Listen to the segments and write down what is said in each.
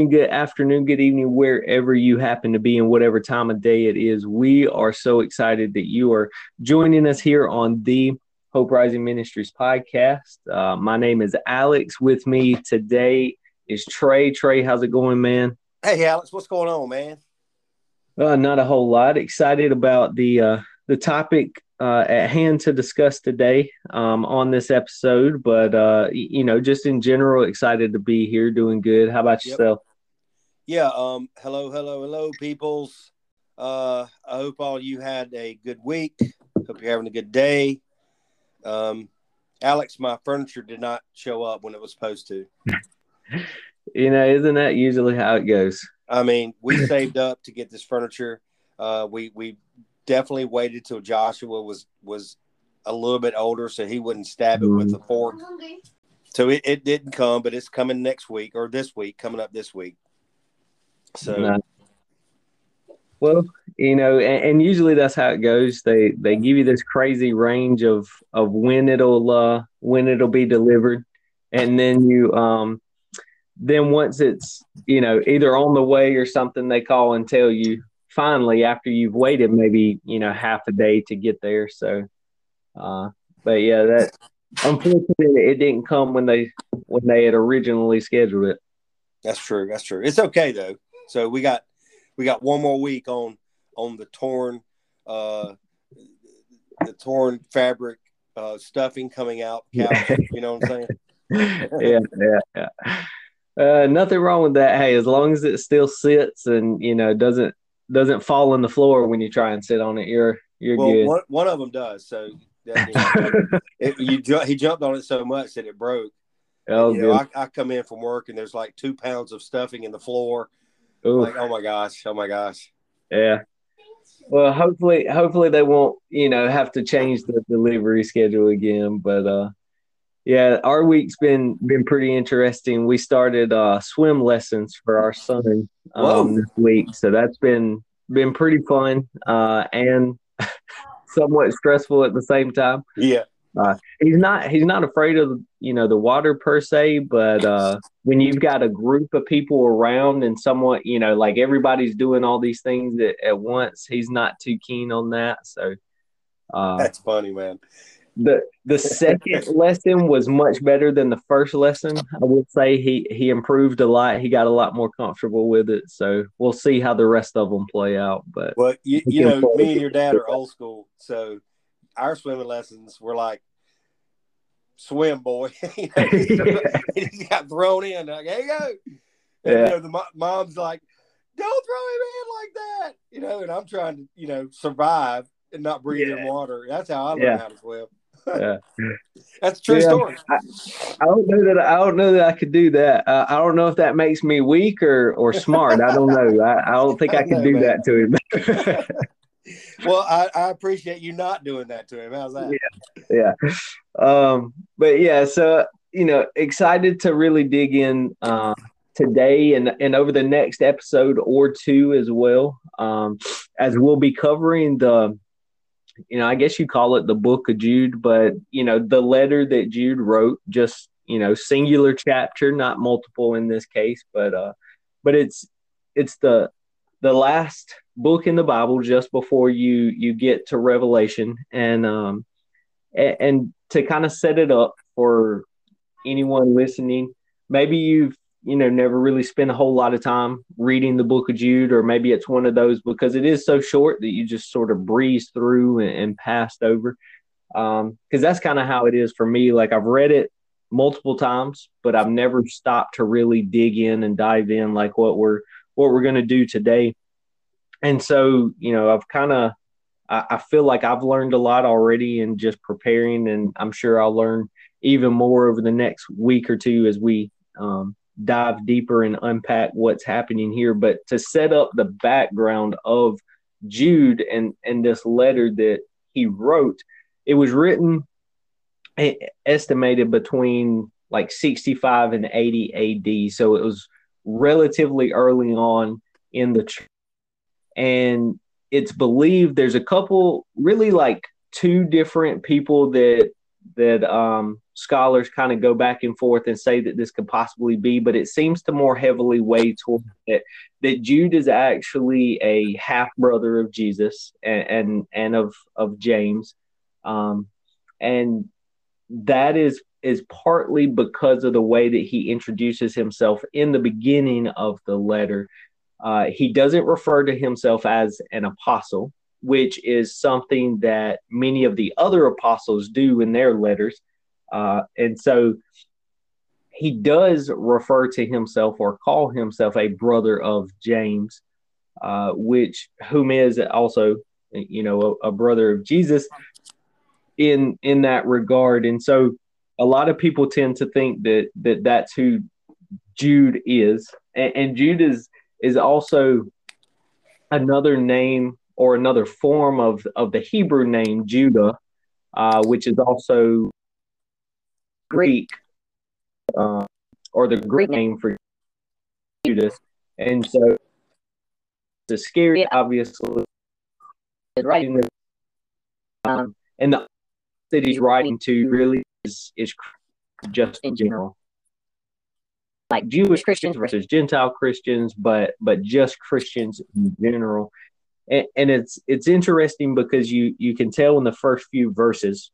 Good morning, good afternoon, good evening, wherever you happen to be and whatever time of day it is. We are so excited that you are joining us here on the Hope Rising Ministries podcast. Uh, my name is Alex. With me today is Trey. Trey, how's it going, man? Hey, Alex, what's going on, man? Uh, not a whole lot. Excited about the uh, the topic uh, at hand to discuss today um, on this episode. But uh, you know, just in general, excited to be here, doing good. How about yourself? Yeah. Um. Hello, hello, hello, peoples. Uh, I hope all you had a good week. Hope you're having a good day. Um, Alex, my furniture did not show up when it was supposed to. you know, isn't that usually how it goes? I mean, we saved up to get this furniture. Uh, we we definitely waited till Joshua was was a little bit older so he wouldn't stab it with a fork. So it, it didn't come, but it's coming next week or this week, coming up this week. So well, you know, and, and, usually that's how it goes. They they give you this crazy range of of when it'll uh when it'll be delivered, and then you um then once it's you know either on the way or something, they call and tell you finally after you've waited maybe you know half a day to get there. So, uh, but yeah, that unfortunately it didn't come when they when they had originally scheduled it. That's true. That's true. It's okay though. So we got we got one more week on on the torn uh the torn fabric uh stuffing coming out couch, you know what I'm saying? yeah, yeah, yeah. Uh, nothing wrong with that. Hey, as long as it still sits and you know doesn't doesn't fall on the floor when you try and sit on it, you're you're well, good. One, one of them does. So that, it, you he jumped on it so much that it broke. Oh, you know, I, I, come in from work and there's like two pounds of stuffing in the floor. Ooh. Like, oh my gosh, oh my gosh. Yeah. Well, hopefully, hopefully they won't, you know, have to change the delivery schedule again. But uh, yeah, our week's been been pretty interesting. We started uh, swim lessons for our son um, this week, so that's been been pretty fun uh, and somewhat stressful at the same time. Yeah, uh, he's not he's not afraid of you know the water per se, but uh, when you've got a group of people around and somewhat you know like everybody's doing all these things at, at once, he's not too keen on that. So uh, that's funny, man the the second lesson was much better than the first lesson. I would say he he improved a lot. He got a lot more comfortable with it. So we'll see how the rest of them play out. But well, you, you know, me and your dad are old school, so our swimming lessons were like swim boy. you know, he got thrown in. Like, there you go. And, yeah. You know, the mom's like, don't throw him in like that. You know, and I'm trying to, you know, survive and not breathe yeah. in water. That's how I learned yeah. how to swim yeah, that's true yeah, story. I, I, don't know that I don't know that I could do that. Uh, I don't know if that makes me weak or or smart. I don't know. I, I don't think I, I can do man. that to him. Well, I, I appreciate you not doing that to him. How's that? Yeah, yeah. Um, but yeah, so you know, excited to really dig in uh, today and and over the next episode or two as well, um, as we'll be covering the you know, I guess you call it the book of Jude, but you know, the letter that Jude wrote, just you know, singular chapter, not multiple in this case, but uh, but it's it's the the last book in the Bible just before you you get to Revelation, and um, and, and to kind of set it up for anyone listening, maybe you've you know never really spent a whole lot of time reading the book of jude or maybe it's one of those because it is so short that you just sort of breeze through and, and passed over. Because um, that's kind of how it is for me. Like i've read it multiple times but i've never stopped to really dig in and dive in like what we're what we're going to do today and so you know i've kind of I, I feel like i've learned a lot already in just preparing and i'm sure i'll learn even more over the next week or two as we um, dive deeper and unpack what's happening here. But to set up the background of Jude and and this letter that he wrote, it was written estimated between like 65 and 80 AD. So it was relatively early on in the. And it's believed there's a couple really like two different people that that um, scholars kind of go back and forth and say that this could possibly be, but it seems to more heavily weigh toward that that Jude is actually a half brother of Jesus and and, and of of James, um, and that is is partly because of the way that he introduces himself in the beginning of the letter. Uh, he doesn't refer to himself as an apostle, which is something that many of the other apostles do in their letters. Uh, and so he does refer to himself or call himself a brother of James, uh, which whom is also, you know, a, a brother of Jesus in in that regard. And so a lot of people tend to think that that that's who Jude is, and, and Jude is is also another name or another form of of the Hebrew name Judah, uh, which is also Greek, uh, or the Greek name for Judas, and so the scary, obviously, right. Um, and the he's writing to really is is just in general like Jewish Christians versus Gentile Christians, but but just Christians in general. And, and, it's it's interesting because you you can tell in the first few verses,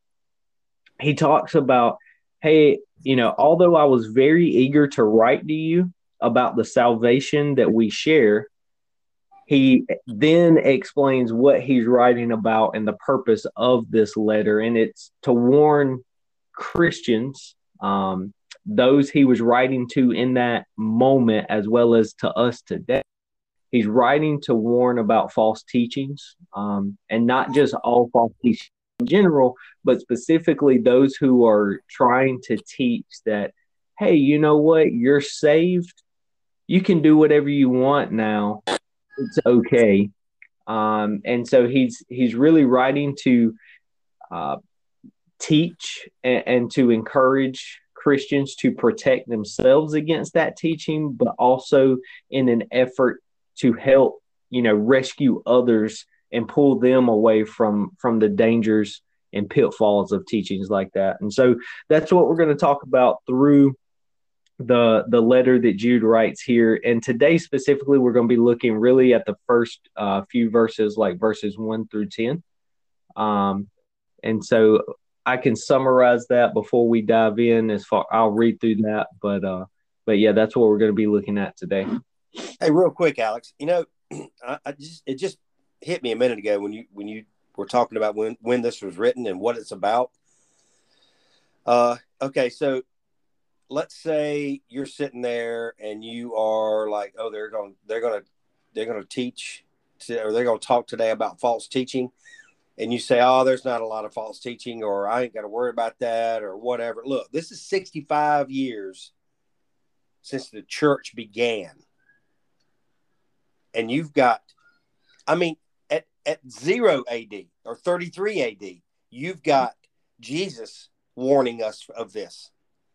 he talks about, hey, you know, although I was very eager to write to you about the salvation that we share, he then explains what he's writing about and the purpose of this letter, and it's to warn Christians, um, those he was writing to in that moment, as well as to us today. He's writing to warn about false teachings, um, and not just all false teachings in general, but specifically those who are trying to teach that, hey, you know what, you're saved, you can do whatever you want now, it's okay. Um, and so he's he's really writing to uh, teach and, and to encourage Christians to protect themselves against that teaching, but also in an effort to help, you know, rescue others and pull them away from from the dangers and pitfalls of teachings like that. And so that's what we're going to talk about through the the letter that Jude writes here. And today specifically, we're going to be looking really at the first uh, few verses, like verses one through ten. Um, and so I can summarize that before we dive in. As far I'll read through that, but uh, but yeah, that's what we're going to be looking at today. Hey, real quick, Alex. You know, I, I just it just hit me a minute ago when you when you were talking about when when this was written and what it's about. Uh, okay, so let's say you're sitting there and you are like, oh, they're going they're going to they're going to teach to, or they're going to talk today about false teaching and you say, oh, there's not a lot of false teaching, or I ain't got to worry about that, or whatever. Look, this is 65 years since the church began. And you've got, I mean, at, at zero AD or 33 AD, you've got Jesus warning us of this.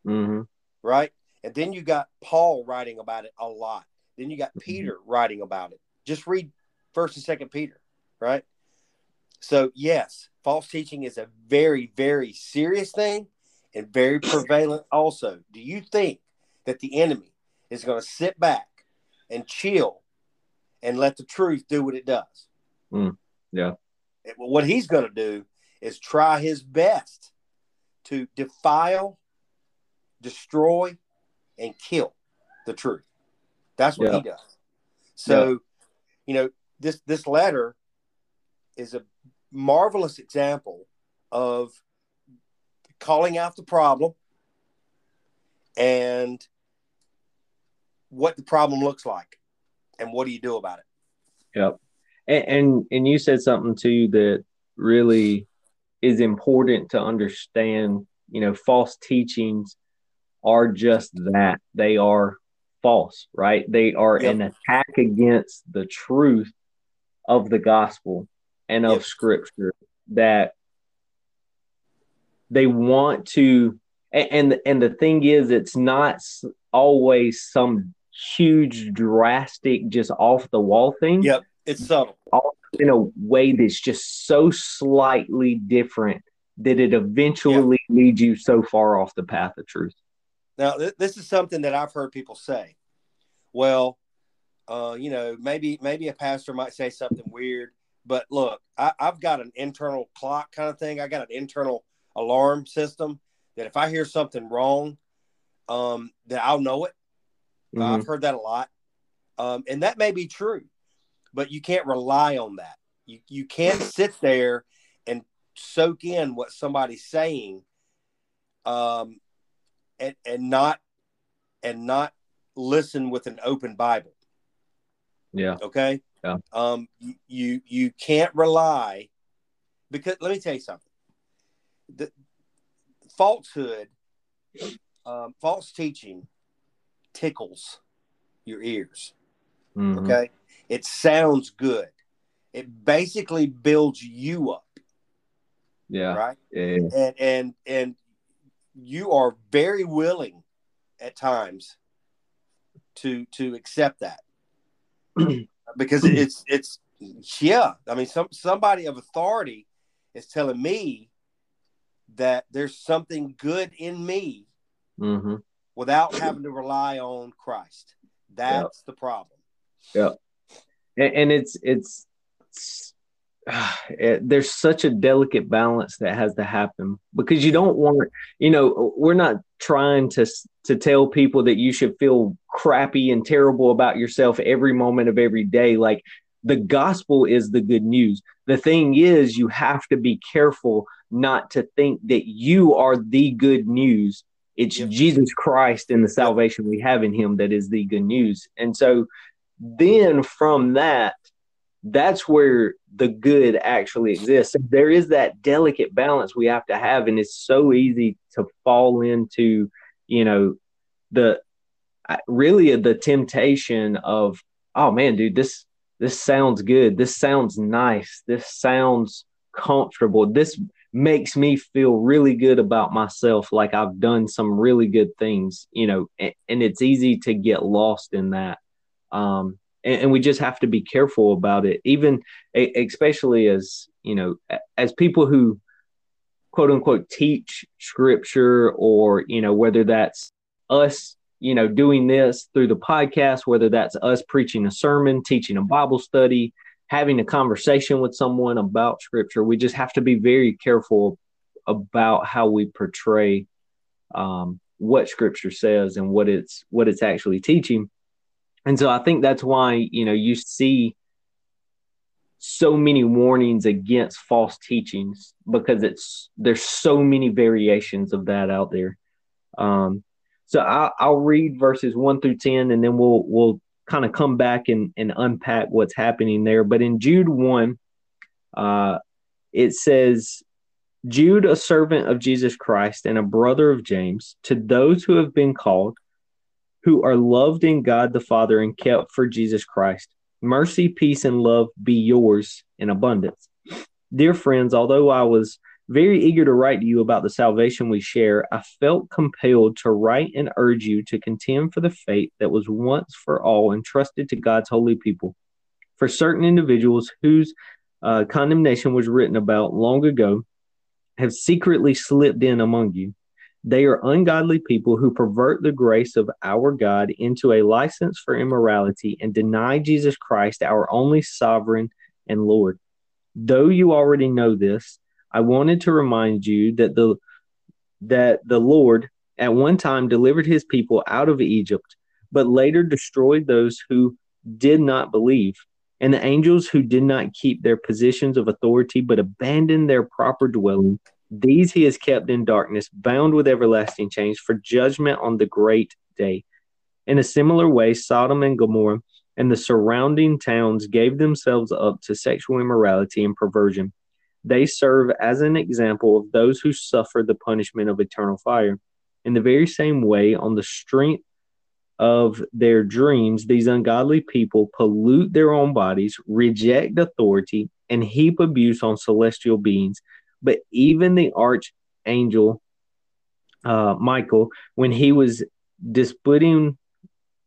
Mm-hmm. Right. And then you got Paul writing about it a lot. Then you got mm-hmm. Peter writing about it. Just read first and second Peter, right? So, yes, false teaching is a very, very serious thing and very prevalent also. Do you think that the enemy is going to sit back and chill and let the truth do what it does? Mm, yeah. What he's going to do is try his best to defile, destroy, and kill the truth. That's what yeah. he does. So, yeah. you know, this this letter is a marvelous example of calling out the problem and what the problem looks like and what do you do about it. Yep. And and, and you said something too that really is important to understand. You know false teachings are just that. They are false right? They are yep. an attack against the truth of the gospel and of yep. scripture that they want to and and the thing is it's not always some huge drastic just off the wall thing yep it's subtle in a way that's just so slightly different that it eventually yeah. leads you so far off the path of truth. Now, th- this is something that I've heard people say. Well, uh, you know, maybe maybe a pastor might say something weird, but look, I, I've got an internal clock kind of thing. I got an internal alarm system that if I hear something wrong, um, that I'll know it. Mm-hmm. I've heard that a lot, um, and that may be true, but you can't rely on that. You you can't sit there and soak in what somebody's saying, um, and and not and not listen with an open Bible. Yeah. Okay. Yeah. Um, you you can't rely because let me tell you something. The falsehood, um, false teaching tickles your ears. Mm-hmm. Okay. It sounds good. It basically builds you up. Yeah. Right. Yeah. And and and you are very willing at times to to accept that because it's it's yeah i mean some somebody of authority is telling me that there's something good in me mm-hmm. without having to rely on christ that's yep. the problem yeah and, and it's, it's it, eh, there's such a delicate balance that has to happen because you don't want you know we're not trying to to tell people that you should feel crappy and terrible about yourself every moment of every day. Like the gospel is the good news. The thing is you have to be careful not to think that you are the good news. It's yep. jesus christ and the salvation we have in him that is the good news. And so then from that that's where the good actually exists. There is that delicate balance we have to have, and it's so easy to fall into, you know, the really the temptation of, oh man, dude, this this sounds good. This sounds nice. This sounds comfortable. This makes me feel really good about myself like I've done some really good things, you know, and, and it's easy to get lost in that. Um, and, and we just have to be careful about it even especially as you know as people who quote unquote teach scripture or you know whether that's us you know doing this through the podcast whether that's us preaching a sermon teaching a bible study having a conversation with someone about scripture we just have to be very careful about how we portray um, what scripture says and what it's what it's actually teaching and so I think that's why, you know, you see so many warnings against false teachings because it's there's so many variations of that out there. Um, so I'll, I'll read verses one through ten, and then we'll we'll kind of come back and, and unpack what's happening there. But in Jude one, uh, it says, "Jude, a servant of Jesus Christ and a brother of James, to those who have been called." Who are loved in God the Father and kept for Jesus Christ. Mercy, peace, and love be yours in abundance. Dear friends, although I was very eager to write to you about the salvation we share, I felt compelled to write and urge you to contend for the faith that was once for all entrusted to God's holy people. For certain individuals whose uh, condemnation was written about long ago have secretly slipped in among you they are ungodly people who pervert the grace of our God into a license for immorality and deny Jesus Christ, our only sovereign and Lord. Though you already know this, I wanted to remind you that the that the Lord at one time delivered his people out of Egypt, but later destroyed those who did not believe, and the angels who did not keep their positions of authority but abandoned their proper dwelling these he has kept in darkness, bound with everlasting chains for judgment on the great day. In a similar way, Sodom and Gomorrah and the surrounding towns gave themselves up to sexual immorality and perversion. They serve as an example of those who suffer the punishment of eternal fire. In the very same way, on the strength of their dreams, these ungodly people pollute their own bodies, reject authority, and heap abuse on celestial beings but even the archangel uh, Michael, when he was disputing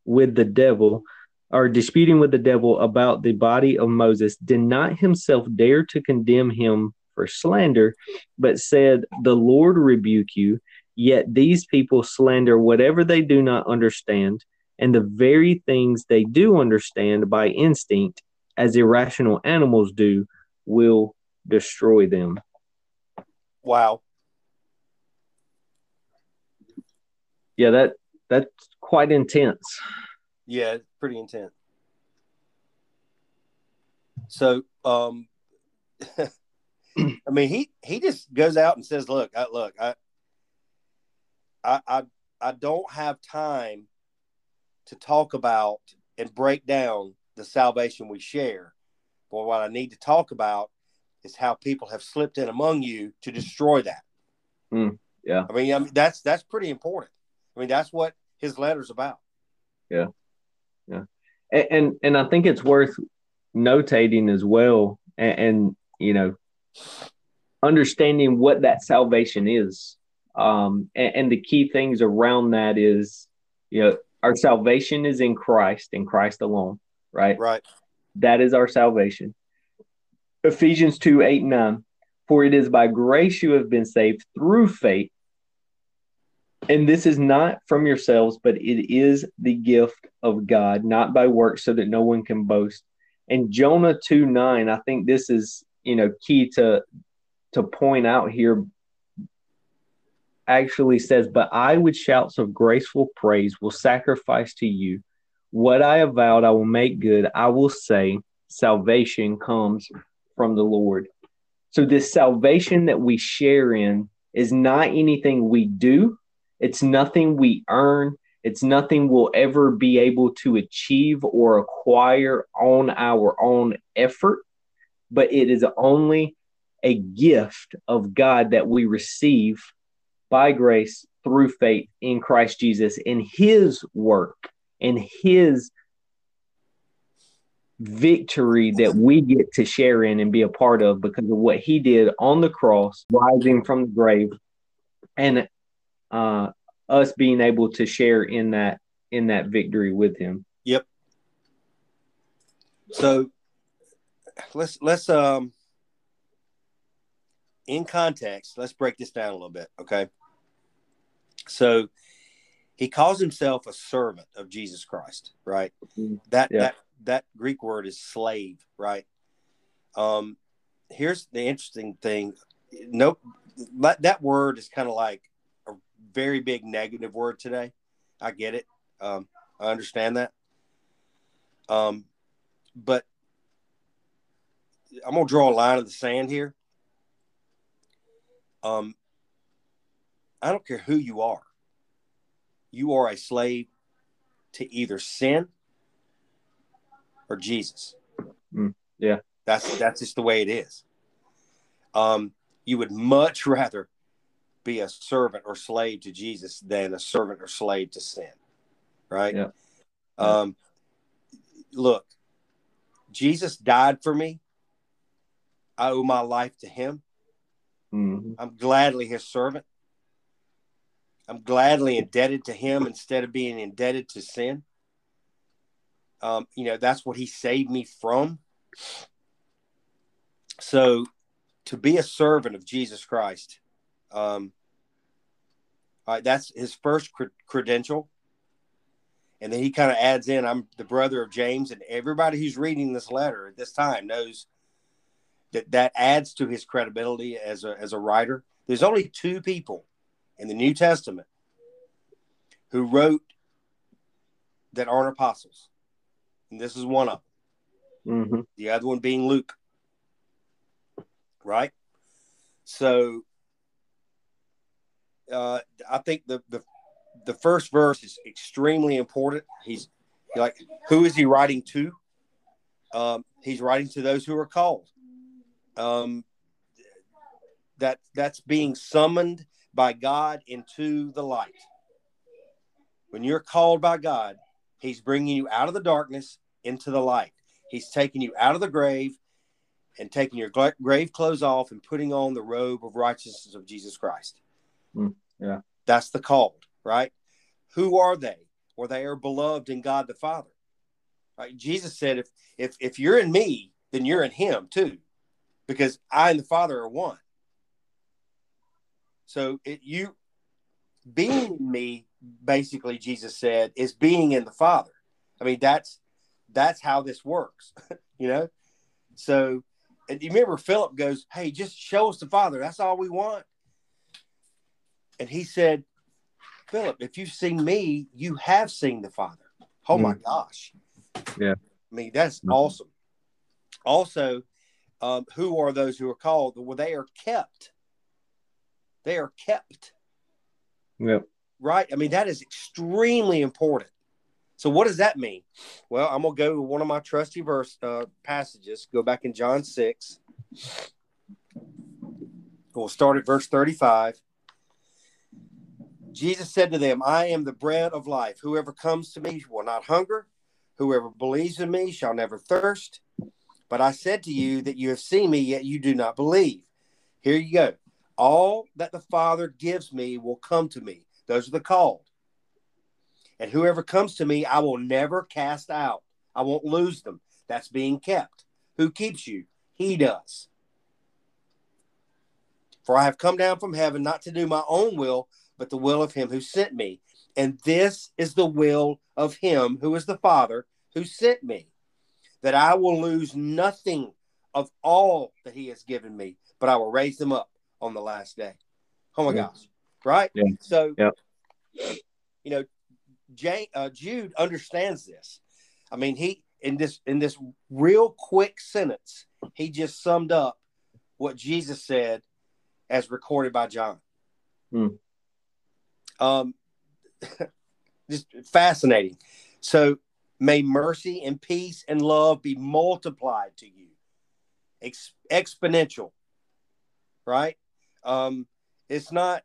with the devil or disputing with the devil about the body of Moses, did not himself dare to condemn him for slander, but said, The Lord rebuke you. Yet these people slander whatever they do not understand, and the very things they do understand by instinct, as irrational animals do, will destroy them. Wow. Yeah, that that's quite intense. Yeah, pretty intense. So, um, I mean, he he just goes out and says, "Look, I, look, I, I, I, I don't have time to talk about and break down the salvation we share, but what I need to talk about is how people have slipped in among you to destroy that." Mm, yeah, I mean, I mean, that's that's pretty important. I mean, that's what his letter's about. Yeah, yeah, and and, and I think it's worth notating as well, and, and you know, understanding what that salvation is. Um, and, and the key things around that is, you know, our salvation is in Christ and Christ alone, right? Right. That is our salvation. Ephesians 2 8 9. For it is by grace you have been saved through faith. And this is not from yourselves, but it is the gift of God, not by works, so that no one can boast. And Jonah 2 9, I think this is, you know, key to to point out here actually says, But I with shouts of graceful praise will sacrifice to you. What I have vowed I will make good. I will say, salvation comes from the Lord. So this salvation that we share in is not anything we do. It's nothing we earn. It's nothing we'll ever be able to achieve or acquire on our own effort, but it is only a gift of God that we receive by grace through faith in Christ Jesus in his work and his victory that we get to share in and be a part of because of what he did on the cross, rising from the grave, and uh, us being able to share in that in that victory with him. Yep. So let's let's um in context, let's break this down a little bit, okay? So he calls himself a servant of Jesus Christ, right? Mm-hmm. That yeah. that that Greek word is slave, right? Um here's the interesting thing. Nope that word is kind of like a very big negative word today. I get it. Um, I understand that. Um, but I'm gonna draw a line of the sand here. Um, I don't care who you are. You are a slave to either sin or Jesus. Mm, yeah, that's that's just the way it is. Um, you would much rather be a servant or slave to Jesus than a servant or slave to sin. Right? Yeah. Um, look, Jesus died for me. I owe my life to him. Mm-hmm. I'm gladly his servant. I'm gladly indebted to him instead of being indebted to sin. Um, you know, that's what he saved me from. So to be a servant of Jesus Christ um, all right, that's his first credential. And then he kind of adds in, I'm the brother of James. And everybody who's reading this letter at this time knows that that adds to his credibility as a, as a writer. There's only two people in the New Testament who wrote that aren't apostles. And this is one of them. Mm-hmm. The other one being Luke. Right? So uh, I think the, the the first verse is extremely important. He's like, who is he writing to? Um, he's writing to those who are called. Um, that that's being summoned by God into the light. When you're called by God, He's bringing you out of the darkness into the light. He's taking you out of the grave and taking your grave clothes off and putting on the robe of righteousness of Jesus Christ. Mm, yeah. That's the called, right? Who are they? Well, they are beloved in God the Father. Right? Jesus said, if if if you're in me, then you're in him too. because I and the Father are one. So it you being in me, basically, Jesus said, is being in the Father. I mean, that's that's how this works, you know. So, and you remember Philip goes, "Hey, just show us the Father. That's all we want." And he said, "Philip, if you've seen me, you have seen the Father." Oh mm. my gosh! Yeah, I mean that's mm. awesome. Also, um, who are those who are called? Well, they are kept. They are kept. Yep. Right. I mean that is extremely important. So what does that mean? Well, I'm gonna go to one of my trusty verse uh, passages. Go back in John six. We'll start at verse 35. Jesus said to them, I am the bread of life. Whoever comes to me will not hunger. Whoever believes in me shall never thirst. But I said to you that you have seen me, yet you do not believe. Here you go. All that the Father gives me will come to me. Those are the called. And whoever comes to me, I will never cast out. I won't lose them. That's being kept. Who keeps you? He does. For I have come down from heaven not to do my own will, but the will of him who sent me. And this is the will of him who is the Father who sent me, that I will lose nothing of all that he has given me, but I will raise them up on the last day. Oh my gosh. Right? Yeah. So, yeah. you know, Jay, uh, Jude understands this. I mean, he in this in this real quick sentence, he just summed up what Jesus said as recorded by John. Hmm. Um, just fascinating. So, may mercy and peace and love be multiplied to you, Ex- exponential. Right? Um, it's not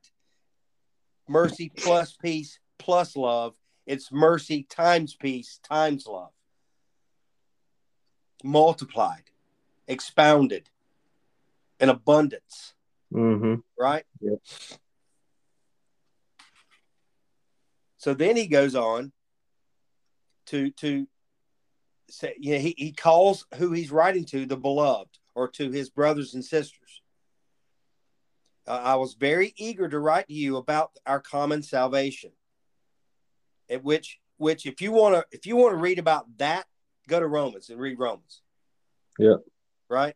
mercy plus peace plus love. It's mercy times peace times love. Multiplied, expounded, in abundance. Mm-hmm. Right? Yep. So then he goes on to to say, you know, he, he calls who he's writing to the beloved or to his brothers and sisters. Uh, I was very eager to write to you about our common salvation. At which which if you want to if you want to read about that, go to Romans and read Romans. Yeah. Right?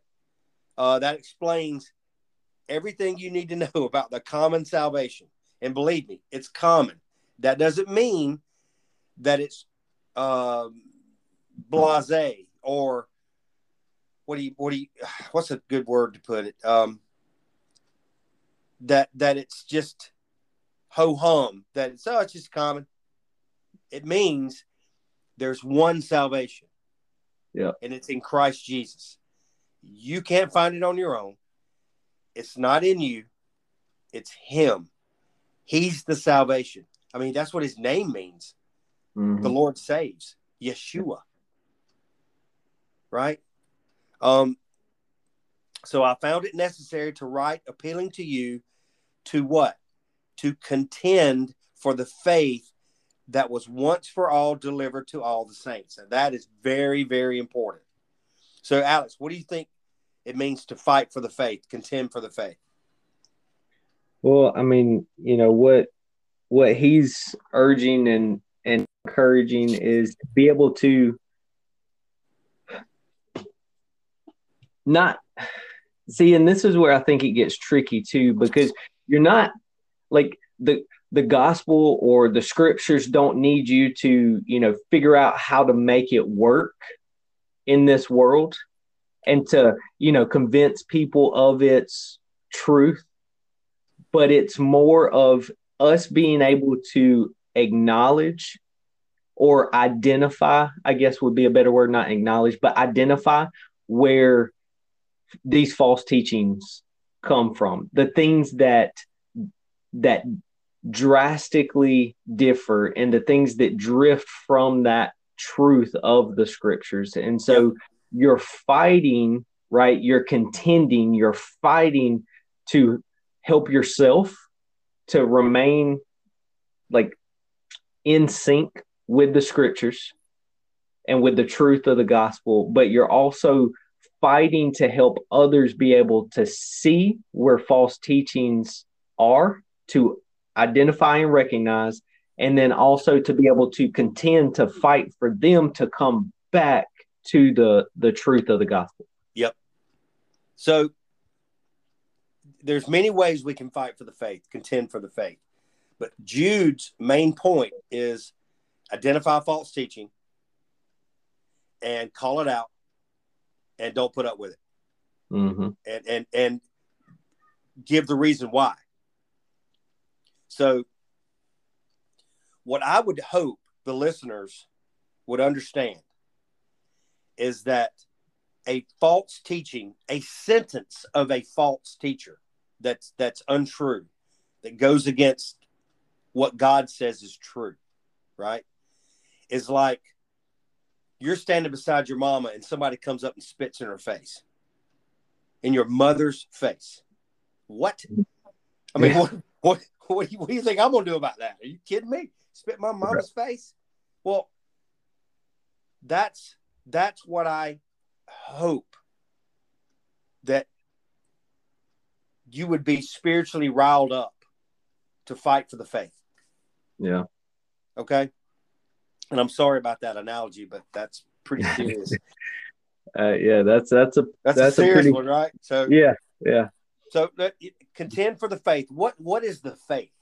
Uh, that explains everything you need to know about the common salvation. And believe me, it's common. That doesn't mean that it's um, blase or what do you what do you what's a good word to put it? Um, that that it's just ho hum. That it's oh it's just common. It means there's one salvation. Yeah. And it's in Christ Jesus. You can't find it on your own. It's not in you. It's him. He's the salvation. I mean, that's what his name means. Mm-hmm. The Lord saves. Yeshua. Right? Um, so I found it necessary to write appealing to you to what? To contend for the faith that was once for all delivered to all the saints. And that is very, very important. So, Alex, what do you think it means to fight for the faith, contend for the faith? Well, I mean, you know, what what he's urging and and encouraging is to be able to not see and this is where i think it gets tricky too because you're not like the the gospel or the scriptures don't need you to you know figure out how to make it work in this world and to you know convince people of its truth. But it's more of us being able to acknowledge or identify, I guess would be a better word, not acknowledge, but identify where these false teachings come from. The things that that drastically differ and the things that drift from that truth of the scriptures. And so you're fighting, right? You're contending, you're fighting to help yourself to remain like in sync with the scriptures and with the truth of the gospel, but you're also fighting to help others be able to see where false teachings are, to identify and recognize, and then also to be able to contend to fight for them to come back to the the truth of the gospel. Yep. So there's many ways we can fight for the faith, contend for the faith. But Jude's main point is identify false teaching and call it out and don't put up with it. Mm-hmm. And and and give the reason why. So what I would hope the listeners would understand is that a false teaching, a sentence of a false teacher that's that's untrue, that goes against what God says is true, right? Is like you're standing beside your mama and somebody comes up and spits in her face. In your mother's face. What? I mean, yeah. what, what, what, do you, what do you think I'm gonna do about that? Are you kidding me? Spit my mama's right. face? Well, that's that's what I hope that you would be spiritually riled up to fight for the faith. Yeah. Okay. And I'm sorry about that analogy, but that's pretty serious. uh, yeah, that's that's a that's, that's a serious a pretty, one, right? So yeah, yeah. So uh, contend for the faith. What what is the faith,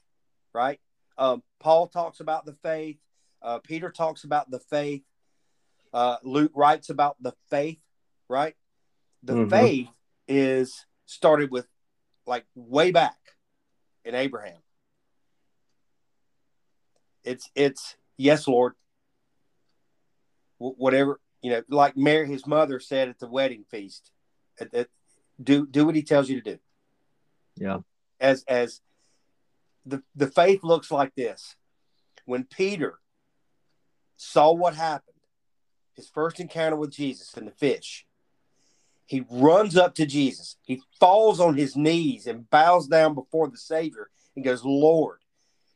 right? Um, Paul talks about the faith. Uh, Peter talks about the faith. Uh, Luke writes about the faith, right? The mm-hmm. faith is started with like way back in Abraham. It's it's yes, Lord. Whatever you know, like Mary, his mother said at the wedding feast, at, at, do do what he tells you to do. Yeah. As as the the faith looks like this. When Peter saw what happened, his first encounter with Jesus and the fish, he runs up to Jesus. He falls on his knees and bows down before the Savior and goes, Lord,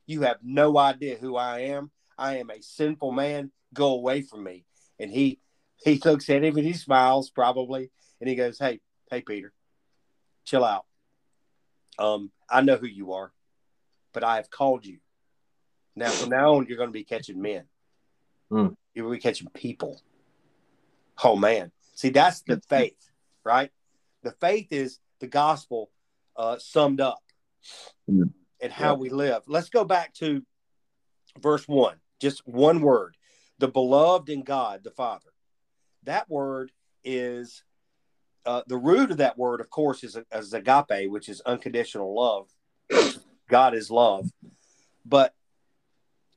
you have no idea who I am. I am a sinful man. Go away from me. And he he looks at him and he smiles probably and he goes, Hey, hey Peter, chill out. Um, I know who you are, but I have called you. Now from now on you're going to be catching men. Mm. You're going to be catching people. Oh man. See, that's the faith, right? The faith is the gospel uh, summed up. Mm and how we live. Let's go back to verse one, just one word the beloved in God the Father. That word is uh, the root of that word, of course, is, is agape, which is unconditional love. God is love, but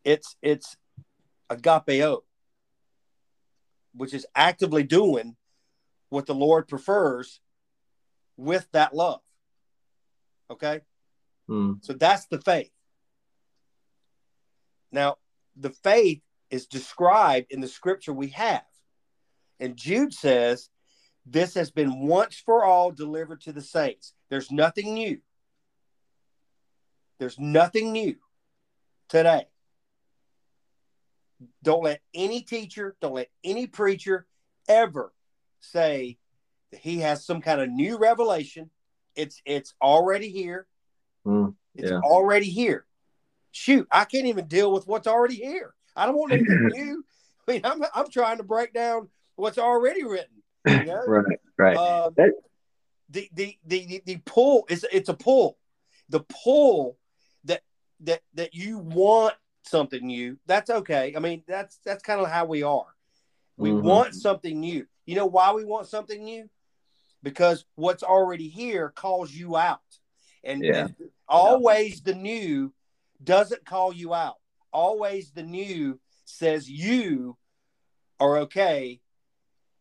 it's it's agapeo, which is actively doing what the Lord prefers with that love. Okay, Mm. So that's the faith. Now, the faith is described in the scripture we have. And Jude says, This has been once for all delivered to the saints. There's nothing new. There's nothing new today. Don't let any teacher, don't let any preacher ever say that he has some kind of new revelation. It's it's already here. Mm, it's already here. Shoot, I can't even deal with what's already here. I don't want anything new. I mean, I'm, I'm trying to break down what's already written. You know? right, right. Um, that... the, the, the, the, pull is it's a pull. The pull that that that you want something new. That's okay. I mean, that's that's kind of how we are. We mm-hmm. want something new. You know why we want something new? Because what's already here calls you out. And, yeah. and always the new doesn't call you out. Always the new says you are okay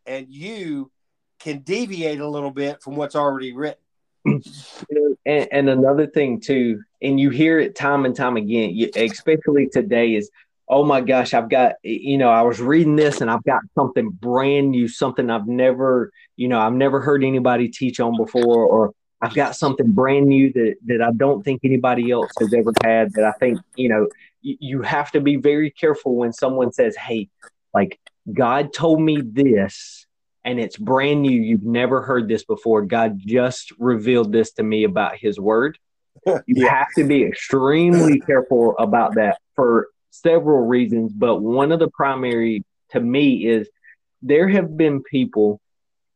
and you can deviate a little bit from what's already written. And, and, another thing too, and you hear it time and time again, especially today, is oh my gosh, I've got you know I was reading this and I've got something brand new, something I've never you know I've never heard anybody teach on before, or I've got something brand new that that I don't think anybody else has ever had. That I think you know you, have to be very careful when someone says, "Hey, like God told me this," and it's brand new. You've never heard this before. God just revealed this to me about his word. You Yeah. have to be extremely careful about that for several reasons, but one of the primary to me is there have been people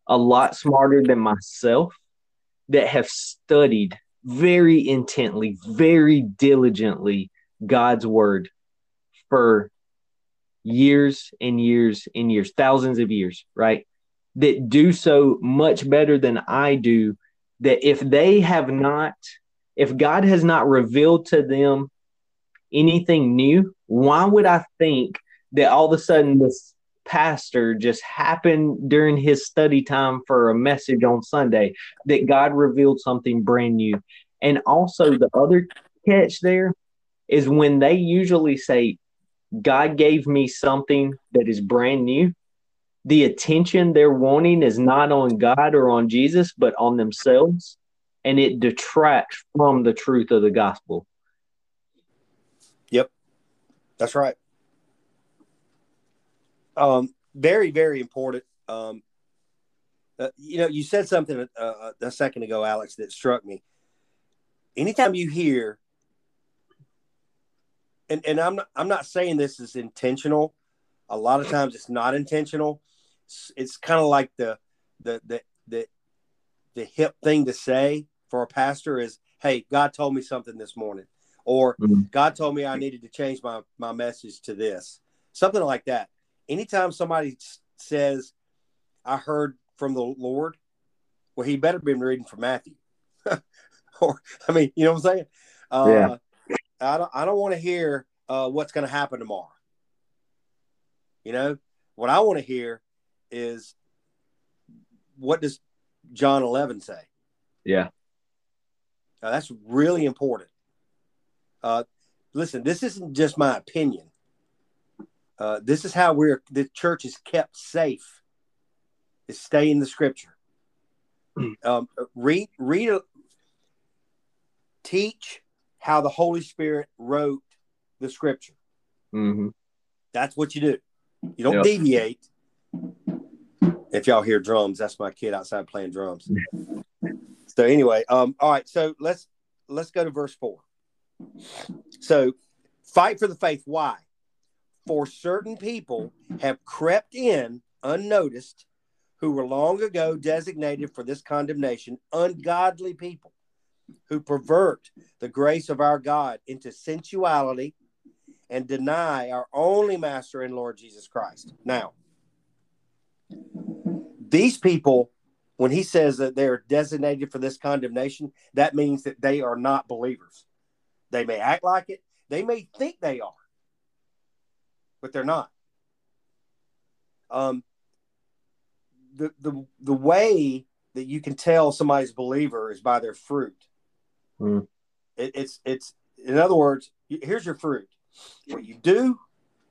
a lot smarter than myself that have studied very intently, very diligently God's word for years and years and years, thousands of years, right? That do so much better than I do. That if they have not, if God has not revealed to them anything new, why would I think that all of a sudden this pastor just happened during his study time for a message on Sunday that God revealed something brand new? And also, the other catch there is when they usually say, God gave me something that is brand new. The attention they're wanting is not on God or on Jesus, but on themselves. And it detracts from the truth of the gospel. Yep. That's right. Um, very, very important. Um, uh, you know, you said something uh, a second ago, Alex, that struck me. Anytime you hear, and, and I'm not, I'm not saying this is intentional. A lot of times it's not intentional. It's, it's kind of like the, the, the, the, the hip thing to say for a pastor is, Hey, God told me something this morning or Mhm. God told me I needed to change my, my message to this, something like that. Anytime somebody says, I heard from the Lord, well, he better been reading from Matthew. or, I mean, you know what I'm saying? Uh, Yeah. I don't, I don't want to hear uh, what's going to happen tomorrow. You know, what I want to hear is what does John 11 say? Yeah. Now, that's really important. Uh, listen, this isn't just my opinion. Uh, this is how we're the church is kept safe. Is stay in the scripture. um, read, read, teach how the Holy Spirit wrote the scripture. hmm That's what you do. You don't Yep. deviate. If y'all hear drums, that's my kid outside playing drums. so anyway, um, all right. So let's let's go to verse four. So fight for the faith. Why? For certain people have crept in unnoticed, who were long ago designated for this condemnation, ungodly people who pervert the grace of our God into sensuality and deny our only master and Lord Jesus Christ. Now, these people, when he says that they're designated for this condemnation, that means that they are not believers. They may act like it, they may think they are, but they're not. Um, the, the, the way that you can tell somebody's believer is by their fruit. Mm. It, it's, it's, in other words, here's your fruit what you do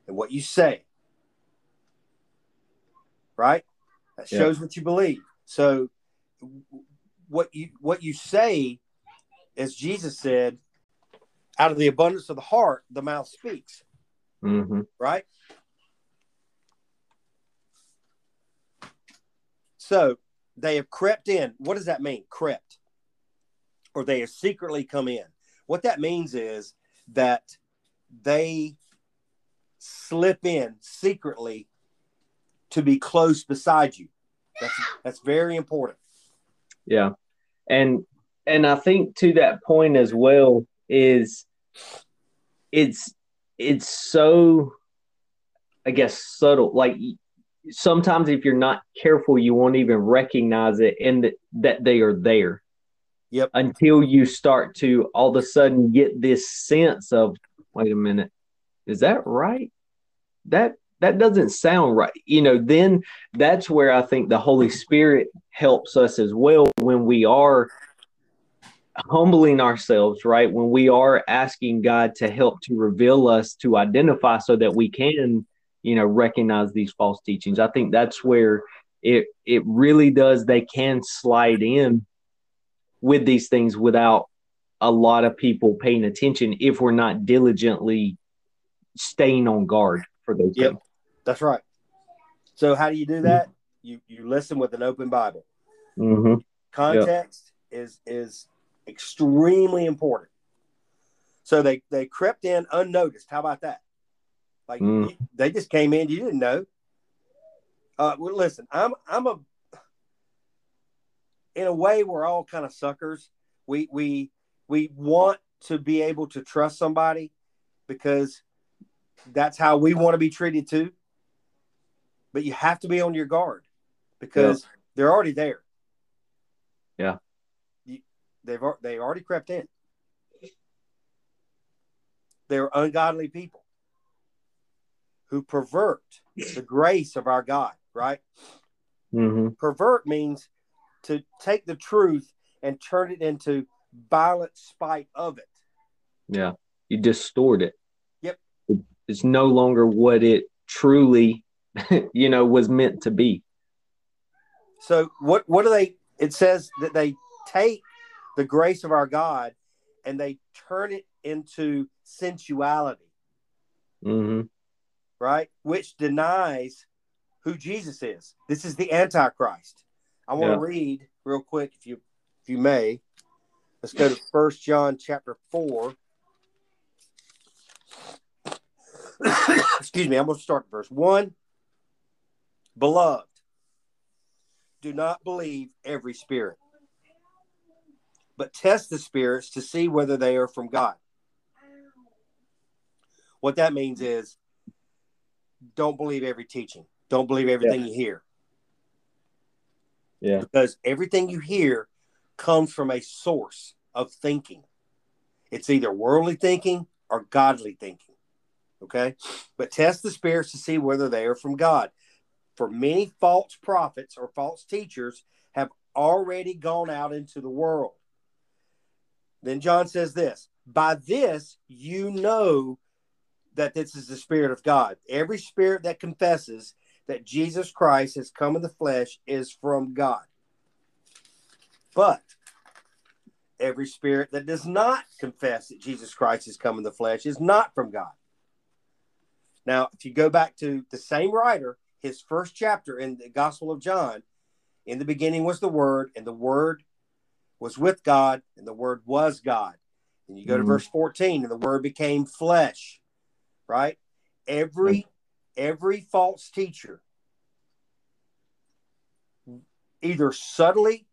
and what you say. Right? That Yeah. shows what you believe. So what you what you say, as Jesus said, out of the abundance of the heart, the mouth speaks, hmm right? So they have crept in. What does that mean? Crept. Or they have secretly come in. What that means is that they slip in secretly to be close beside you. That's that's very important. Yeah. And and I think to that point as well is it's it's so I guess subtle like sometimes if you're not careful you won't even recognize it and that, that they are there. Yep. Until you start to all of a sudden get this sense of wait a minute is that right? That that doesn't sound right. You know, then that's where I think the Holy Spirit helps us as well when we are humbling ourselves, right? When we are asking God to help to reveal us to identify so that we can, you know, recognize these false teachings. I think that's where it it really does they can slide in with these things without a lot of people paying attention if we're not diligently staying on guard for those Yep. things. That's right. So how do you do that? you you listen with an open Bible. Mm-hmm. Context is is extremely important. So they they crept in unnoticed. How about that? Like Mm. you- they just came in, you didn't know. Uh, well, listen, I'm I'm a in a way we're all kind of suckers. We we we want to be able to trust somebody because that's how we want to be treated too. But you have to be on your guard because they're already there. Yeah. You, they've they already crept in. They're ungodly people who pervert the grace of our God, right? Mm-hmm. Pervert means to take the truth and turn it into violent spite of it. Yeah. You distort it. Yep. It's no longer what it truly, you know, was meant to be. So what what do they it says that they take the grace of our God and they turn it into sensuality, Mm-hmm. right? Which denies who Jesus is. This is the antichrist. I want to Yeah. read real quick if you if you may. Let's go to First John chapter 4. Excuse me, I'm going to start verse 1. Beloved, do not believe every spirit, but test the spirits to see whether they are from God. What that means is don't believe every teaching, don't believe everything you hear, Yeah. because everything you hear comes from a source of thinking. It's either worldly thinking or godly thinking. Okay. But test the spirits to see whether they are from God. For many false prophets or false teachers have already gone out into the world. Then John says this By this you know that this is the Spirit of God. Every spirit that confesses that Jesus Christ has come in the flesh is from God. But every spirit that does not confess that Jesus Christ has come in the flesh is not from God. Now, if you go back to the same writer, his first chapter in the Gospel of John, in the beginning was the Word, and the Word was with God, and the Word was God. And you go to Mhm. verse 14, and the Word became flesh, right? Every every false teacher either subtly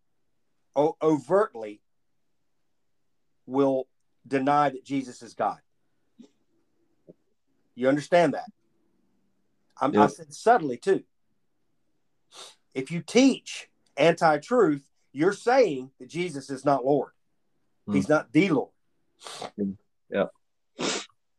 or overtly will deny that Jesus is God. You understand that? I'm, I said subtly too. If you teach anti truth, you're saying that Jesus is not Lord. He's not the Lord. Mm.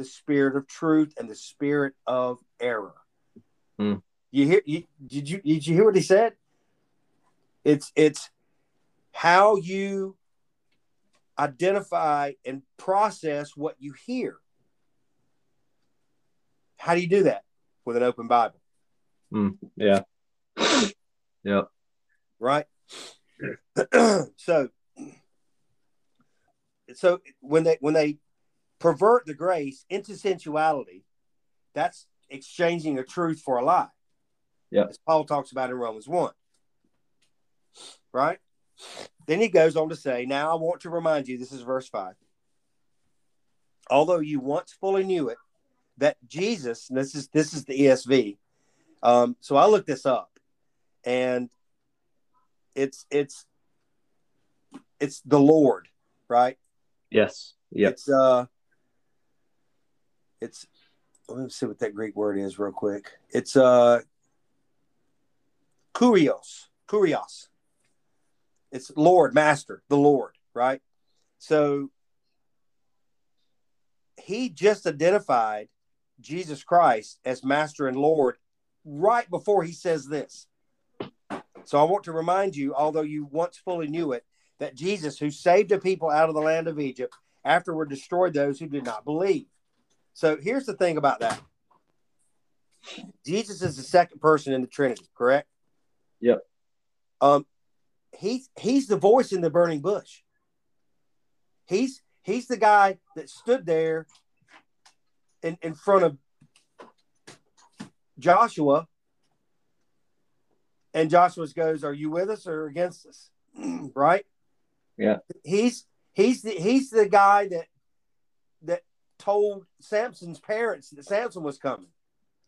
the spirit of truth and the spirit of error. Hmm. You hear? You, did you did you hear what he said? It's it's how you identify and process what you hear. How do you do that with an open Bible? Mm, yeah. Yep. right? so, so when they when they pervert the grace into sensuality, that's exchanging a truth for a lie. Yeah. as Paul talks about in Romans one. Right. Then he goes on to say, "Now I want to remind you. This is verse five. Although you once fully knew it, that Jesus. And this is this is the ESV. Um, so I looked this up, and it's it's it's the Lord, right? Yes. Yep. It's uh it's let me see what that Greek word is real quick. It's uh kurios, kurios. It's Lord, Master, the Lord, right? So he just identified Jesus Christ as Master and Lord right before he says this. So I want to remind you, although you once fully knew it, that Jesus, who saved a people out of the land of Egypt, afterward destroyed those who did not believe. So here's the thing about that Jesus is the second person in the Trinity, correct? Yep. Um, he's he's the voice in the burning bush. He's he's the guy that stood there in, in front of Joshua, and Joshua goes, "Are you with us or against us?" right? Yeah. He's he's the he's the guy that that told Samson's parents that Samson was coming.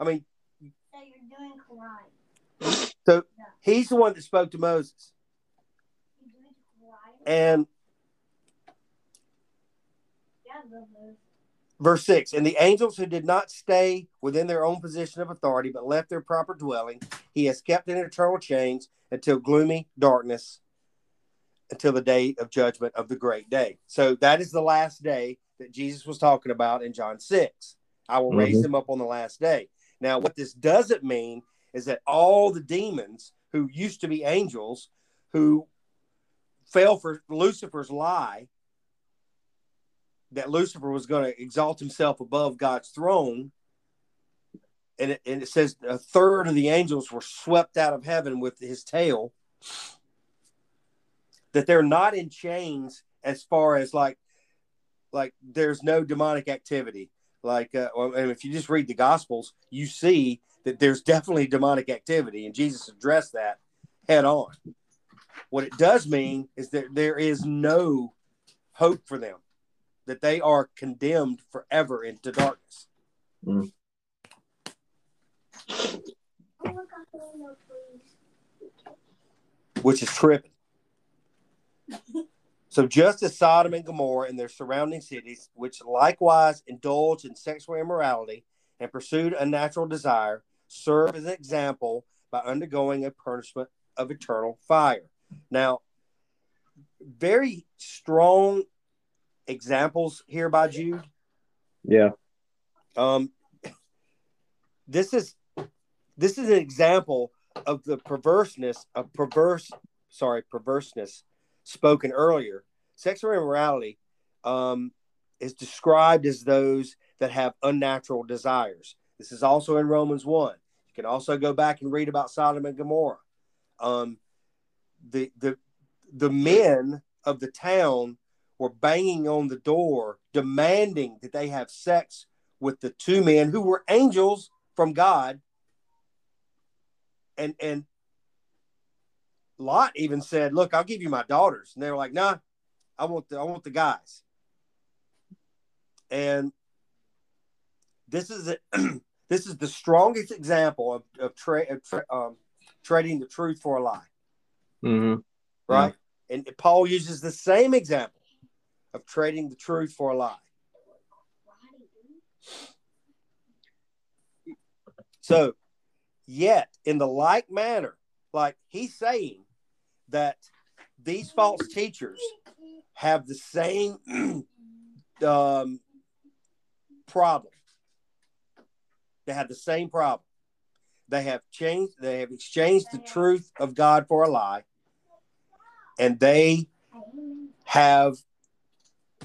I mean, So you're doing Quran. so he's the one that spoke to Moses. You're doing Quran. And Yeah, I love those. verse 6 And the angels who did not stay within their own position of authority, but left their proper dwelling, he has kept in eternal chains until gloomy darkness, until the day of judgment of the great day. So that is the last day that Jesus was talking about in John 6. I will raise Mhm. them up on the last day. Now, what this doesn't mean is that all the demons who used to be angels, who fell for Lucifer's lie, that Lucifer was going to exalt himself above God's throne. And it, and it says a third of the angels were swept out of heaven with his tail. That they're not in chains as far as like, like there's no demonic activity. Like, uh, and if you just read the Gospels, you see that there's definitely demonic activity, and Jesus addressed that head on. What it does mean is that there is no hope for them that they are condemned forever into darkness. Oh my God, no, please. which is tripping. So just as Sodom and Gomorrah and their surrounding cities, which likewise indulged in sexual immorality and pursued unnatural desire, serve as an example by undergoing a punishment of eternal fire. Now, very strong examples here by Jude. Yeah. Um, this is this is an example of the perverseness of perverse sorry perverseness spoken earlier. Sexual immorality um, is described as those that have unnatural desires. This is also in Romans one. You can also go back and read about Sodom and Gomorrah. Um, the the the men of the town were banging on the door, demanding that they have sex with the two men who were angels from God. And and Lot even said, "Look, I'll give you my daughters," and they were like, "Nah, I want the I want the guys." And this is a, this is the strongest example of of, tra- of tra- um, trading the truth for a lie, hmm right? And Paul uses the same example of trading the truth for a lie. So, yet in the like manner, like he's saying that these false teachers have the same um, problem. They have the same problem. They have changed. They have exchanged the truth of God for a lie, and they have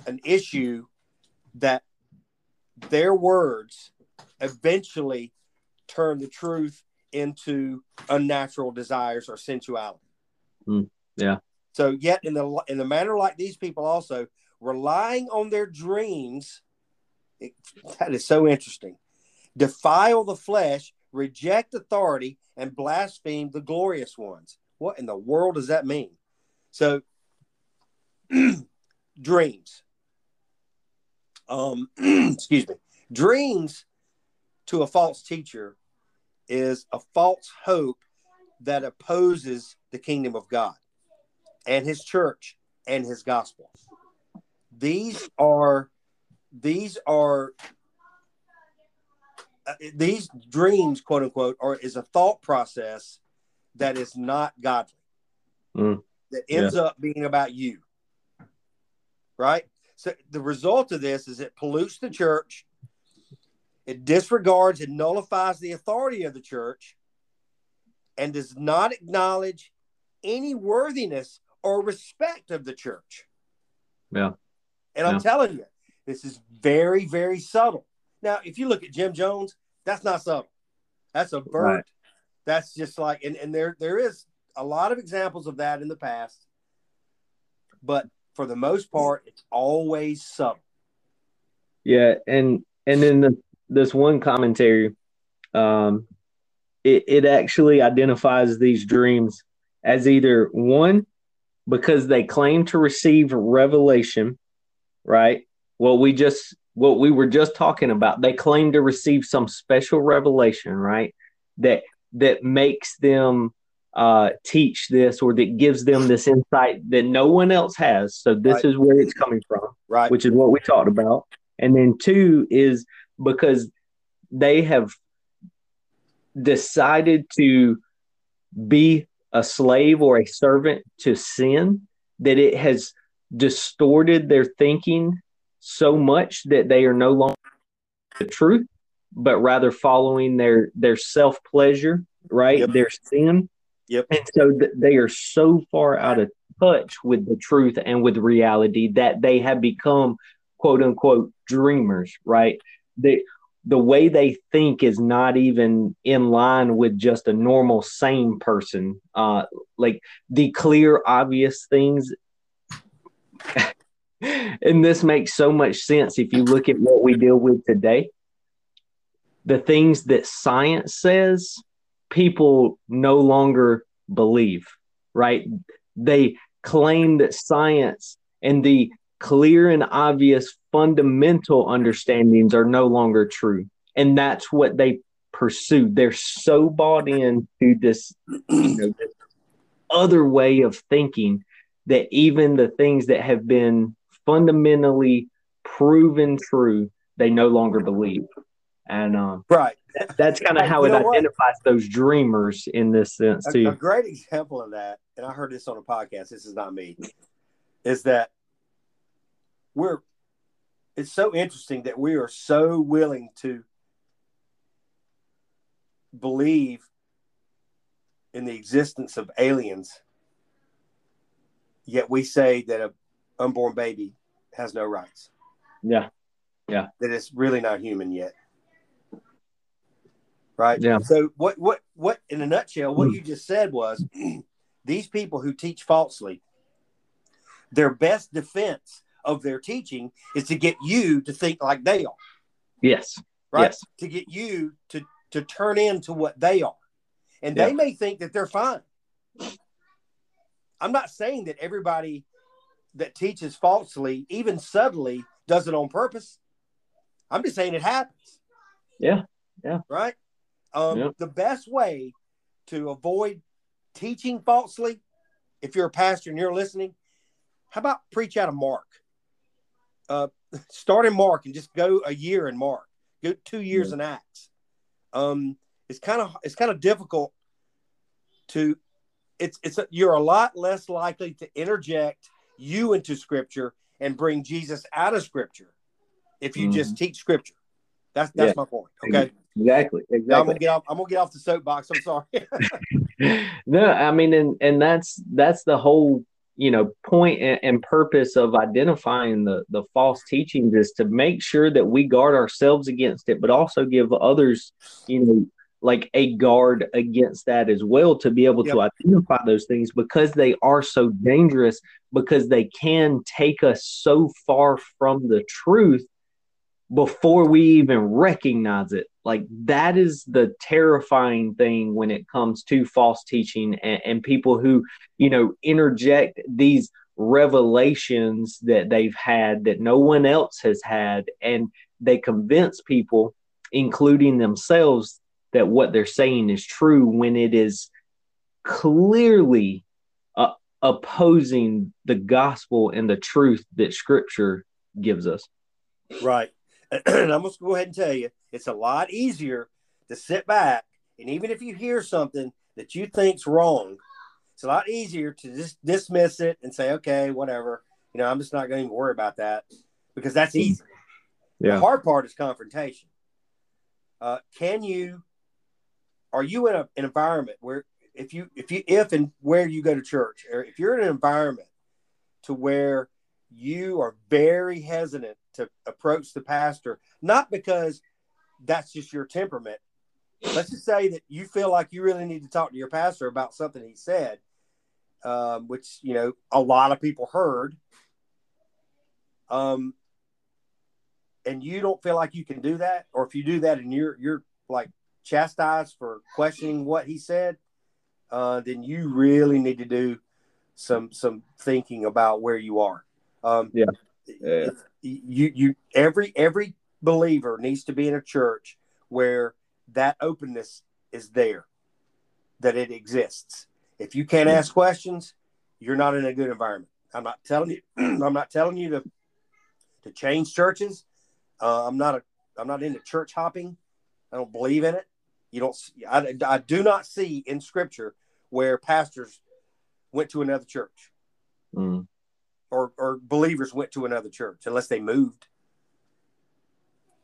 an issue that their words eventually turn the truth into unnatural desires or sensuality. Mm, yeah. So yet in the in the manner like these people also relying on their dreams, it, that is so interesting. Defile the flesh, reject authority, and blaspheme the glorious ones. What in the world does that mean? So dreams. Um, excuse me. Dreams to a false teacher is a false hope that opposes the kingdom of God and his church and his gospel. These are these are uh, these dreams, quote unquote, or is a thought process that is not godly. Mm. That ends up being about you. Right? So the result of this is it pollutes the church. It disregards and nullifies the authority of the church and does not acknowledge any worthiness or respect of the church. Yeah. And I'm telling you, this is very, very subtle. Now, if you look at Jim Jones, that's not subtle. That's a bird. Right. That's just like, and, and there there is a lot of examples of that in the past. But for the most part, it's always subtle. Yeah, and and then the, this one commentary, um, it it actually identifies these dreams as either one because they claim to receive revelation, right? What we just what we were just talking about, they claim to receive some special revelation, right? That that makes them uh, teach this or that gives them this insight that no one else has. So this Right. is where it's coming from Right. which is what we talked about. And then two is because they have decided to be a slave or a servant to sin, that it has distorted their thinking so much that they are no longer the truth, but rather following their their self pleasure, right? Yep. Their sin. Yep. And so th- they are so far out of touch with the truth and with reality that they have become quote unquote dreamers, right? They the way they think is not even in line with just a normal sane person. Uh like the clear obvious things and this makes so much sense if you look at what we deal with today. The things that science says, people no longer believe, right? They claim that science and the clear and obvious fundamental understandings are no longer true. And that's what they pursue. They're so bought into this, you know, this other way of thinking that even the things that have been fundamentally proven true, they no longer believe. And um, Right. that's kind of how it know what? identifies those dreamers in this sense A, too. a great example of that, and I heard this on a podcast, this is not me, is that we're it's so interesting that we are so willing to believe in the existence of aliens, yet we say that a unborn baby has no rights, Yeah, Yeah. that it's really not human yet. Right? Yeah. So what what what in a nutshell, what hmm. you just said was these people who teach falsely, their best defense of their teaching is to get you to think like they are, yes, right? Yes. To get you to to turn into what they are. And they may think that they're fine. I'm not saying that everybody that teaches falsely, even subtly, does it on purpose. I'm just saying it happens. Yeah. Yeah. Right? Um, Yep. The best way to avoid teaching falsely, if you're a pastor and you're listening, how about preach out of Mark? Uh, start in Mark and just go a year in Mark. Go two years Yeah. in Acts. Um, it's kind of it's kind of difficult to. It's it's a, you're a lot less likely to interject you into Scripture and bring Jesus out of Scripture if you just teach Scripture. That's that's my point. Okay. exactly, Now I'm gonna get off. I'm gonna get off the soapbox. I'm sorry. no, I mean, and and that's that's the whole you know point and, purpose of identifying the the false teachings is to make sure that we guard ourselves against it, but also give others, you know, like a guard against that as well to be able to identify those things because they are so dangerous because they can take us so far from the truth before we even recognize it. Like that is the terrifying thing when it comes to false teaching and, and people who, you know, interject these revelations that they've had that no one else has had. And they convince people, including themselves, that what they're saying is true when it is clearly uh, opposing the gospel and the truth that scripture gives us. Right. And I'm going to go ahead and tell you, it's a lot easier to sit back and even if you hear something that you think's wrong, it's a lot easier to just dismiss it and say, okay, whatever. You know, I'm just not going to worry about that because that's easy. The Yeah. hard part is confrontation. Uh, can you, are you in a, an environment where if you if you if and where you go to church, or if you're in an environment to where you are very hesitant to approach the pastor, not because that's just your temperament. Let's just say that you feel like you really need to talk to your pastor about something he said, um, which you know a lot of people heard. Um, and you don't feel like you can do that, or if you do that and you're you're like chastised for questioning what he said, uh, then you really need to do some some thinking about where you are. Um, Yeah. Yeah. You you every every believer needs to be in a church where that openness is there, that it exists. If you can't ask questions, you're not in a good environment. I'm not telling you. I'm not telling you to to change churches. Uh, I'm not a. I'm not into church hopping. I don't believe in it. You don't. I, I do not see in Scripture where pastors went to another church Mm. or or believers went to another church unless they moved.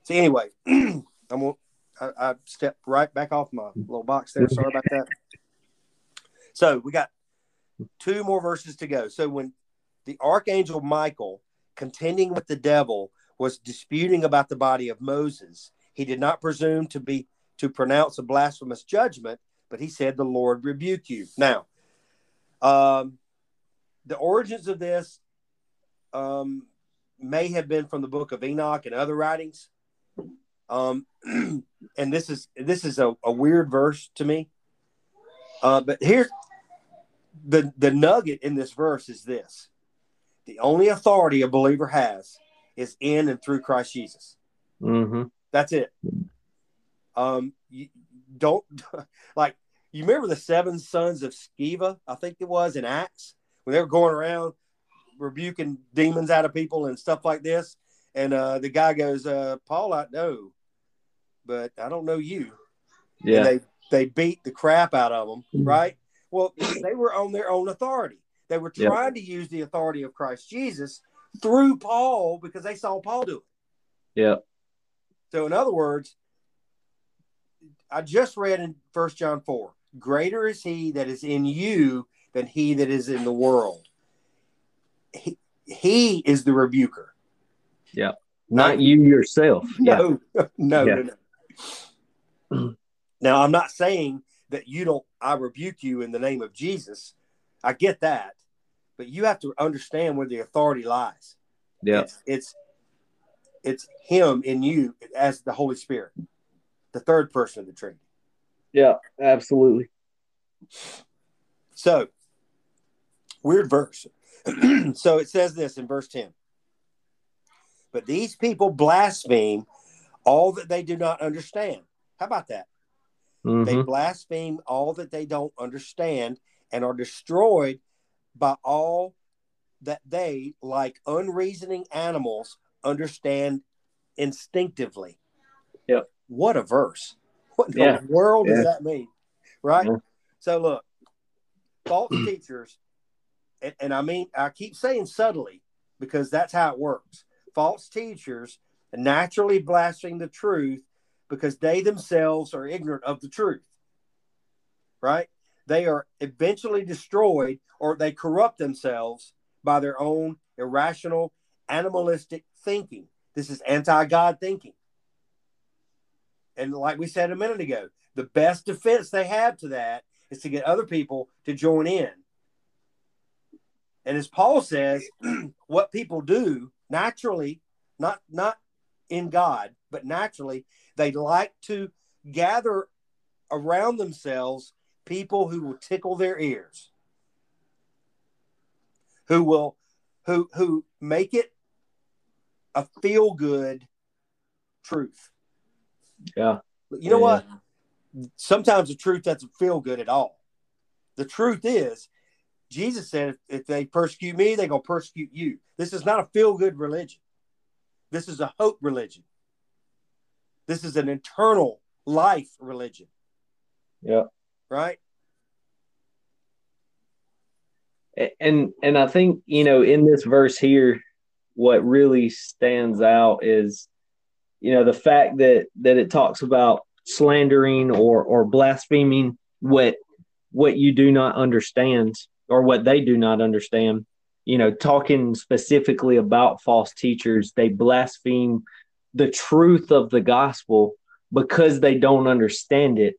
So anyway, I'm gonna, I, I stepped right back off my little box there. Sorry about that. So we got two more verses to go. So when the archangel Michael, contending with the devil, was disputing about the body of Moses, he did not presume to be to pronounce a blasphemous judgment, but he said, "The Lord rebuke you." Now, um, the origins of this um, may have been from the book of Enoch and other writings. Um, and this is this is a, a weird verse to me. Uh, but here's the the nugget in this verse is this: the only authority a believer has is in and through Christ Jesus. hmm That's it. Um, you don't like you remember the seven sons of Sceva, I think it was in Acts, when they were going around rebuking demons out of people and stuff like this. And uh, the guy goes, uh, Paul, I know, but I don't know you. Yeah. And they, they beat the crap out of them, Mhm. right? Well, they were on their own authority. They were Yep. trying to use the authority of Christ Jesus through Paul because they saw Paul do it. yeah. So, in other words, I just read in First John 4 Greater is he that is in you than he that is in the world. He, he is the rebuker. Not you yourself. Yeah. No, no, Yeah. no, no. now, I'm not saying that you don't, I rebuke you in the name of Jesus. I get that. But you have to understand where the authority lies. Yeah. It's, it's it's him in you as the Holy Spirit, the third person of the Trinity. Yeah. Absolutely. So, weird verse. so it says this in verse 10. But these people blaspheme all that they do not understand. How about that? hmm They blaspheme all that they don't understand and are destroyed by all that they, like unreasoning animals, understand instinctively. Yep. What a verse. What in Yeah. the world Yeah. does that mean? Right? Yeah. So, look, false teachers, and, and I mean, I keep saying subtly because that's how it works. False teachers naturally blaspheme the truth because they themselves are ignorant of the truth. Right? They are eventually destroyed or they corrupt themselves by their own irrational, animalistic thinking. This is anti God thinking. And like we said a minute ago, the best defense they have to that is to get other people to join in. And as Paul says, what people do naturally, not not in God, but naturally, they like to gather around themselves people who will tickle their ears, who will who who make it a feel good truth. Yeah. You know Yeah. what? Sometimes the truth doesn't feel good at all. The truth is, Jesus said, if, if they persecute me, they're going to persecute you. This is not a feel good religion. This is a hope religion. This is an eternal life religion, Yeah. right? and and I think you know in this verse here, what really stands out is, you know, the fact that that it talks about slandering or or blaspheming what what you do not understand or what they do not understand. You know, talking specifically about false teachers, they blaspheme the truth of the gospel because they don't understand it,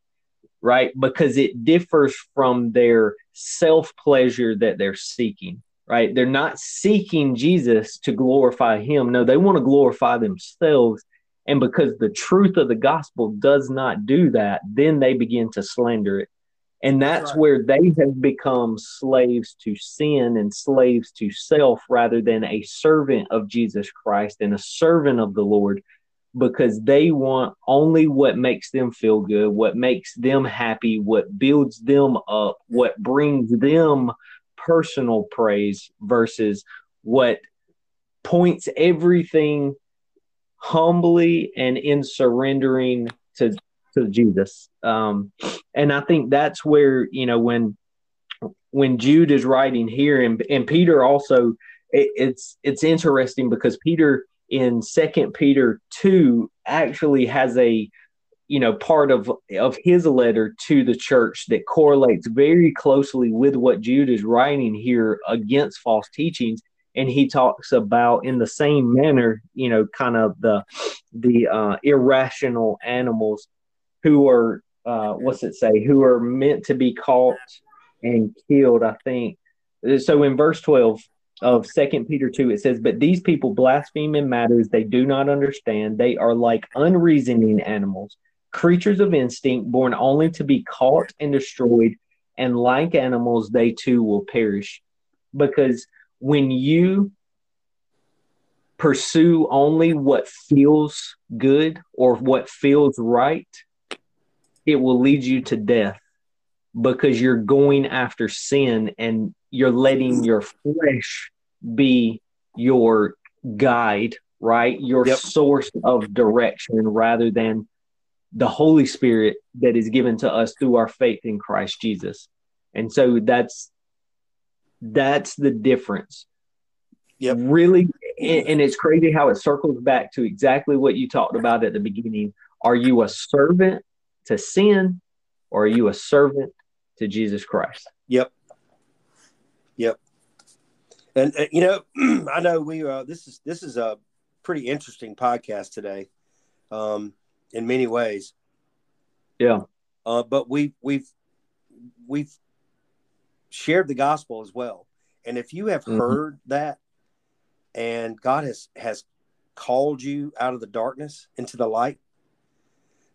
right? Because it differs from their self pleasure that they're seeking, right? They're not seeking Jesus to glorify him. No, they want to glorify themselves. And because the truth of the gospel does not do that, then they begin to slander it. And that's right. where they have become slaves to sin and slaves to self rather than a servant of Jesus Christ and a servant of the Lord because they want only what makes them feel good, what makes them happy, what builds them up, what brings them personal praise versus what points everything humbly and in surrendering to to Jesus. Um, and I think that's where you know when when Jude is writing here, and and Peter also, it, it's it's interesting because Peter in Second Peter two actually has a you know part of of his letter to the church that correlates very closely with what Jude is writing here against false teachings and he talks about in the same manner you know kind of the the uh, irrational animals who are uh, what's it say? Who are meant to be caught and killed i think. So in verse 12 of second peter 2 it says but these people blaspheme in matters they do not understand. They are like unreasoning animals creatures of instinct born only to be caught and destroyed and like animals they too will perish. Because when you pursue only what feels good or what feels right it will lead you to death because you're going after sin and you're letting your flesh be your guide, right? Your yep. source of direction rather than the Holy Spirit that is given to us through our faith in Christ Jesus. And so that's that's the difference. Yep. Really and it's crazy how it circles back to exactly what you talked about at the beginning. Are you a servant to sin or are you a servant to Jesus Christ? Yep. Yep. And uh, you know, I know we uh, this is this is a pretty interesting podcast today, um, in many ways. Yeah. Uh, but we we've we've shared the gospel as well, and if you have mm-hmm. heard that, and God has has called you out of the darkness into the light,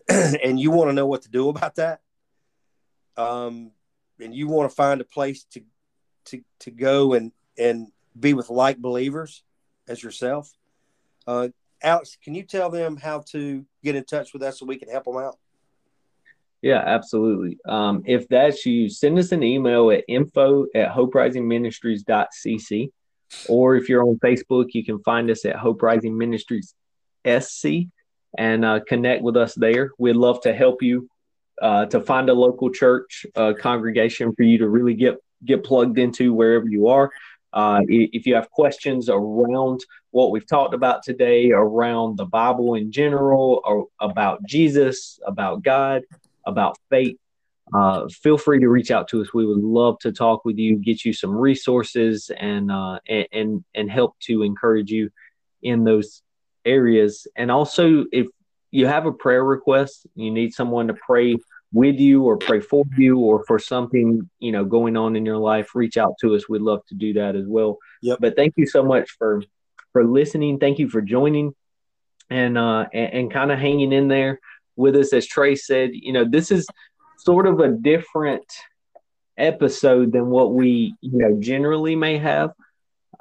and you want to know what to do about that, um, and you want to find a place to to to go and and be with like believers as yourself, uh, Alex, can you tell them how to get in touch with us so we can help them out? Yeah, absolutely. Um, if that's you, send us an email at info at hoperisingministries.cc. Or if you're on Facebook, you can find us at Hope Rising Ministries SC and uh, connect with us there. We'd love to help you uh, to find a local church uh, congregation for you to really get get plugged into wherever you are. Uh, if you have questions around what we've talked about today, around the Bible in general, or about Jesus, about God, about faith, uh, feel free to reach out to us. We would love to talk with you, get you some resources, and uh, and and help to encourage you in those areas. And also, if you have a prayer request, you need someone to pray with you or pray for you or for something you know going on in your life reach out to us. We'd love to do that as well. Yep. but thank you so much for for listening. Thank you for joining and uh and, and kind of hanging in there with us. As trey said you know this is sort of a different episode than what we you know generally may have.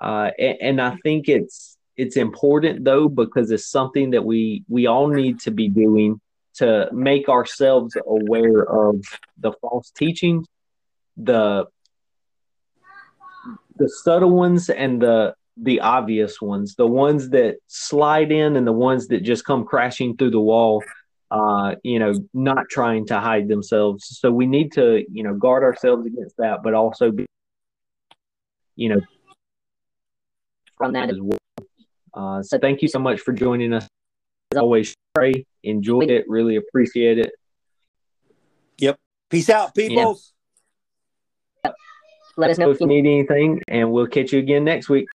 Uh and, and i think it's it's important though because it's something that we we all need to be doing to make ourselves aware of the false teachings the the subtle ones and the the obvious ones. The ones that slide in and the ones that just come crashing through the wall uh you know not trying to hide themselves. So we need to you know guard ourselves against that but also be you know from that as well uh, so thank you so much for joining us. As always, pray enjoyed it. Really appreciate it. Yep. Peace out, people. Yep. Let us know if you need anything, and we'll catch you again next week.